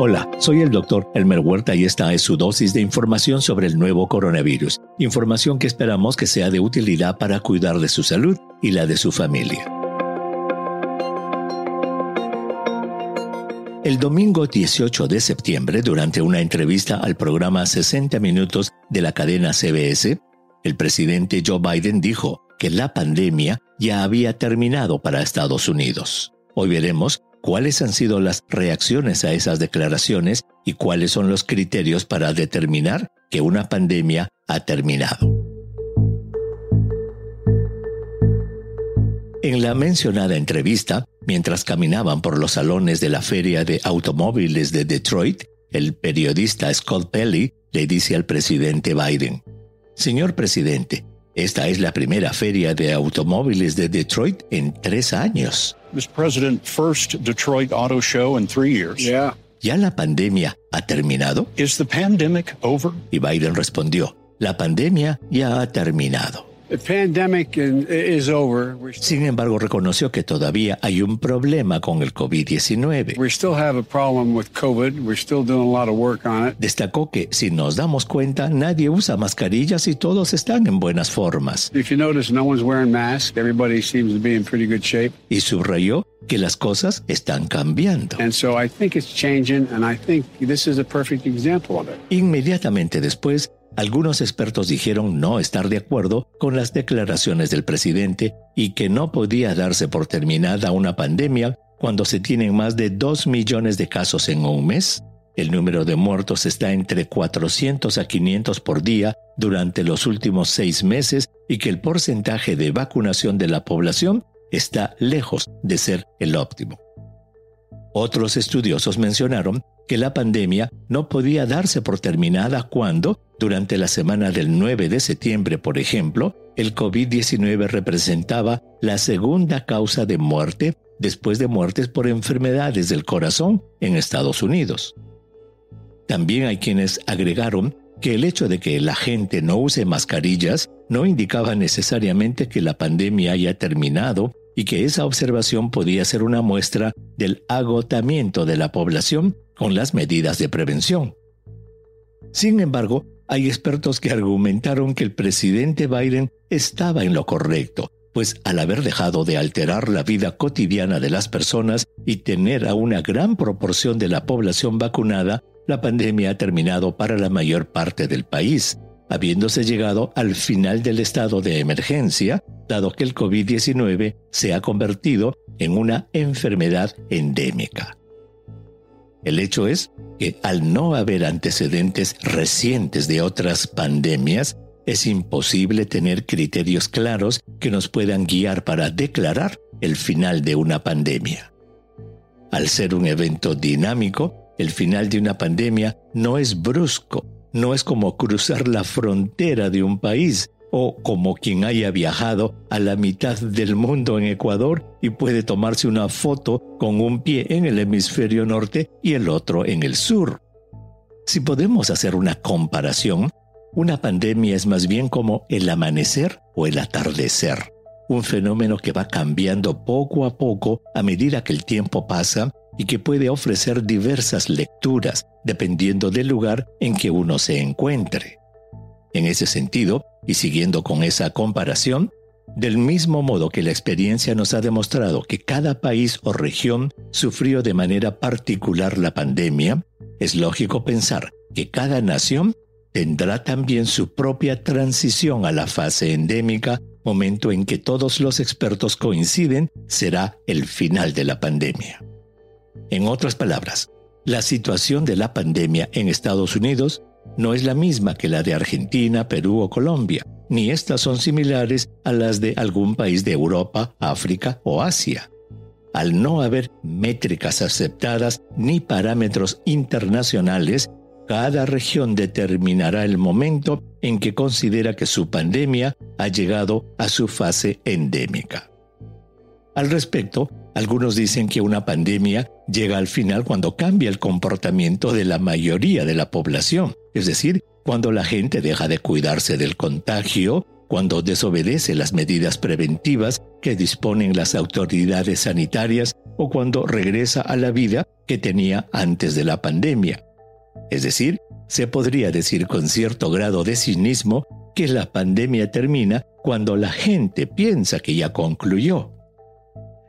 Hola, soy el doctor Elmer Huerta y esta es su dosis de información sobre el nuevo coronavirus. Información que esperamos que sea de utilidad para cuidar de su salud y la de su familia. El domingo 18 de septiembre, durante una entrevista al programa 60 Minutos de la cadena CBS, el presidente Joe Biden dijo que la pandemia ya había terminado para Estados Unidos. Hoy veremos cuáles han sido las reacciones a esas declaraciones y cuáles son los criterios para determinar que una pandemia ha terminado. En la mencionada entrevista, mientras caminaban por los salones de la Feria de Automóviles de Detroit, el periodista Scott Pelley le dice al presidente Biden, Señor presidente, esta es la primera feria de automóviles de Detroit en tres años. Mr. President, first Detroit Auto Show in three years. Yeah. ¿Ya la pandemia ha terminado? Is the pandemic over? Y Biden respondió, la pandemia ya ha terminado. Sin embargo, reconoció que todavía hay un problema con el COVID-19. Destacó que, si nos damos cuenta, nadie usa mascarillas y todos están en buenas formas. Y subrayó que las cosas están cambiando. Inmediatamente después, algunos expertos dijeron no estar de acuerdo con las declaraciones del presidente y que no podía darse por terminada una pandemia cuando se tienen más de 2 millones de casos en un mes. El número de muertos está entre 400 a 500 por día durante los últimos seis meses y que el porcentaje de vacunación de la población está lejos de ser el óptimo. Otros estudiosos mencionaron que la pandemia no podía darse por terminada cuando, durante la semana del 9 de septiembre, por ejemplo, el COVID-19 representaba la segunda causa de muerte después de muertes por enfermedades del corazón en Estados Unidos. También hay quienes agregaron que el hecho de que la gente no use mascarillas no indicaba necesariamente que la pandemia haya terminado y que esa observación podía ser una muestra del agotamiento de la población con las medidas de prevención. Sin embargo, hay expertos que argumentaron que el presidente Biden estaba en lo correcto, pues al haber dejado de alterar la vida cotidiana de las personas y tener a una gran proporción de la población vacunada, la pandemia ha terminado para la mayor parte del país, habiéndose llegado al final del estado de emergencia, dado que el COVID-19 se ha convertido en una enfermedad endémica. El hecho es que al no haber antecedentes recientes de otras pandemias, es imposible tener criterios claros que nos puedan guiar para declarar el final de una pandemia. Al ser un evento dinámico, el final de una pandemia no es brusco, no es como cruzar la frontera de un país o como quien haya viajado a la mitad del mundo en Ecuador y puede tomarse una foto con un pie en el hemisferio norte y el otro en el sur. Si podemos hacer una comparación, una pandemia es más bien como el amanecer o el atardecer, un fenómeno que va cambiando poco a poco a medida que el tiempo pasa y que puede ofrecer diversas lecturas dependiendo del lugar en que uno se encuentre. En ese sentido, y siguiendo con esa comparación, del mismo modo que la experiencia nos ha demostrado que cada país o región sufrió de manera particular la pandemia, es lógico pensar que cada nación tendrá también su propia transición a la fase endémica, momento en que todos los expertos coinciden será el final de la pandemia. En otras palabras, la situación de la pandemia en Estados Unidos no es la misma que la de Argentina, Perú o Colombia, ni estas son similares a las de algún país de Europa, África o Asia. Al no haber métricas aceptadas ni parámetros internacionales, cada región determinará el momento en que considera que su pandemia ha llegado a su fase endémica. Al respecto, algunos dicen que una pandemia llega al final cuando cambia el comportamiento de la mayoría de la población, es decir, cuando la gente deja de cuidarse del contagio, cuando desobedece las medidas preventivas que disponen las autoridades sanitarias o cuando regresa a la vida que tenía antes de la pandemia. Es decir, se podría decir con cierto grado de cinismo que la pandemia termina cuando la gente piensa que ya concluyó.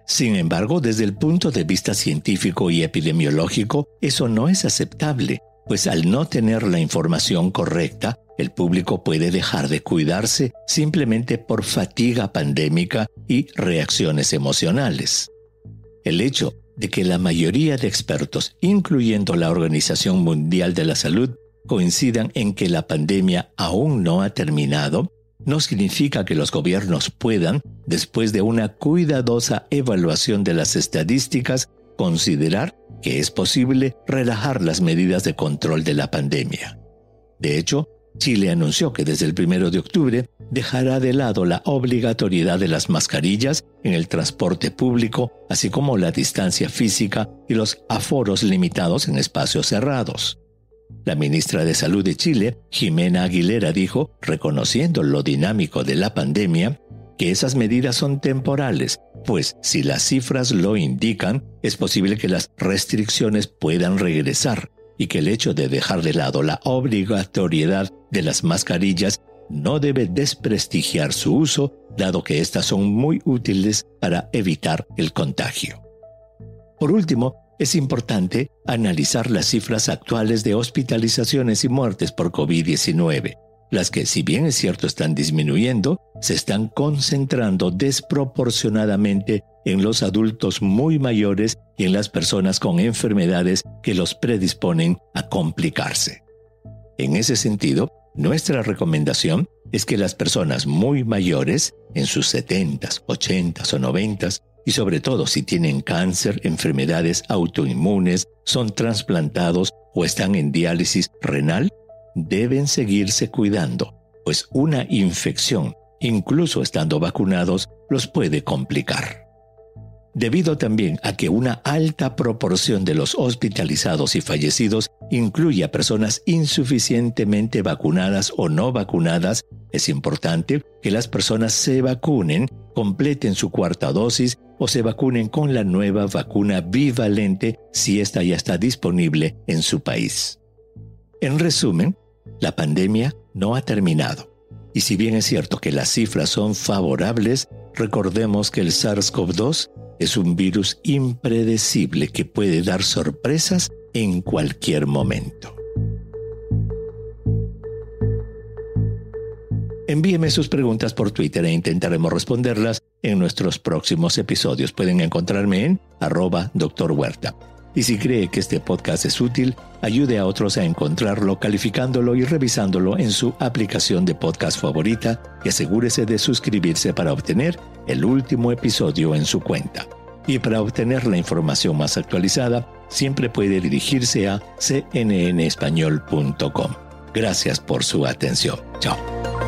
Sin embargo, desde el punto de vista científico y epidemiológico, eso no es aceptable, pues al no tener la información correcta, el público puede dejar de cuidarse simplemente por fatiga pandémica y reacciones emocionales. El hecho de que la mayoría de expertos, incluyendo la Organización Mundial de la Salud, coincidan en que la pandemia aún no ha terminado, no significa que los gobiernos puedan, después de una cuidadosa evaluación de las estadísticas, considerar que es posible relajar las medidas de control de la pandemia. De hecho, Chile anunció que desde el 1 de octubre dejará de lado la obligatoriedad de las mascarillas en el transporte público, así como la distancia física y los aforos limitados en espacios cerrados. La ministra de Salud de Chile, Jimena Aguilera, dijo, reconociendo lo dinámico de la pandemia, que esas medidas son temporales, pues si las cifras lo indican, es posible que las restricciones puedan regresar y que el hecho de dejar de lado la obligatoriedad de las mascarillas no debe desprestigiar su uso, dado que éstas son muy útiles para evitar el contagio. Por último, es importante analizar las cifras actuales de hospitalizaciones y muertes por COVID-19, las que si bien es cierto están disminuyendo, se están concentrando desproporcionadamente en los adultos muy mayores y en las personas con enfermedades que los predisponen a complicarse. En ese sentido, nuestra recomendación es que las personas muy mayores, en sus 70, 80 o 90, y sobre todo si tienen cáncer, enfermedades autoinmunes, son trasplantados o están en diálisis renal, deben seguirse cuidando, pues una infección, incluso estando vacunados, los puede complicar. Debido también a que una alta proporción de los hospitalizados y fallecidos incluye a personas insuficientemente vacunadas o no vacunadas, es importante que las personas se vacunen, completen su cuarta dosis o se vacunen con la nueva vacuna bivalente si esta ya está disponible en su país. En resumen, la pandemia no ha terminado. Y si bien es cierto que las cifras son favorables, recordemos que el SARS-CoV-2 es un virus impredecible que puede dar sorpresas en cualquier momento. Envíeme sus preguntas por Twitter e intentaremos responderlas en nuestros próximos episodios. Pueden encontrarme en arroba. Huerta. Y si cree que este podcast es útil, ayude a otros a encontrarlo calificándolo y revisándolo en su aplicación de podcast favorita y asegúrese de suscribirse para obtener el último episodio en su cuenta. Y para obtener la información más actualizada, siempre puede dirigirse a cnnespañol.com. Gracias por su atención. Chao.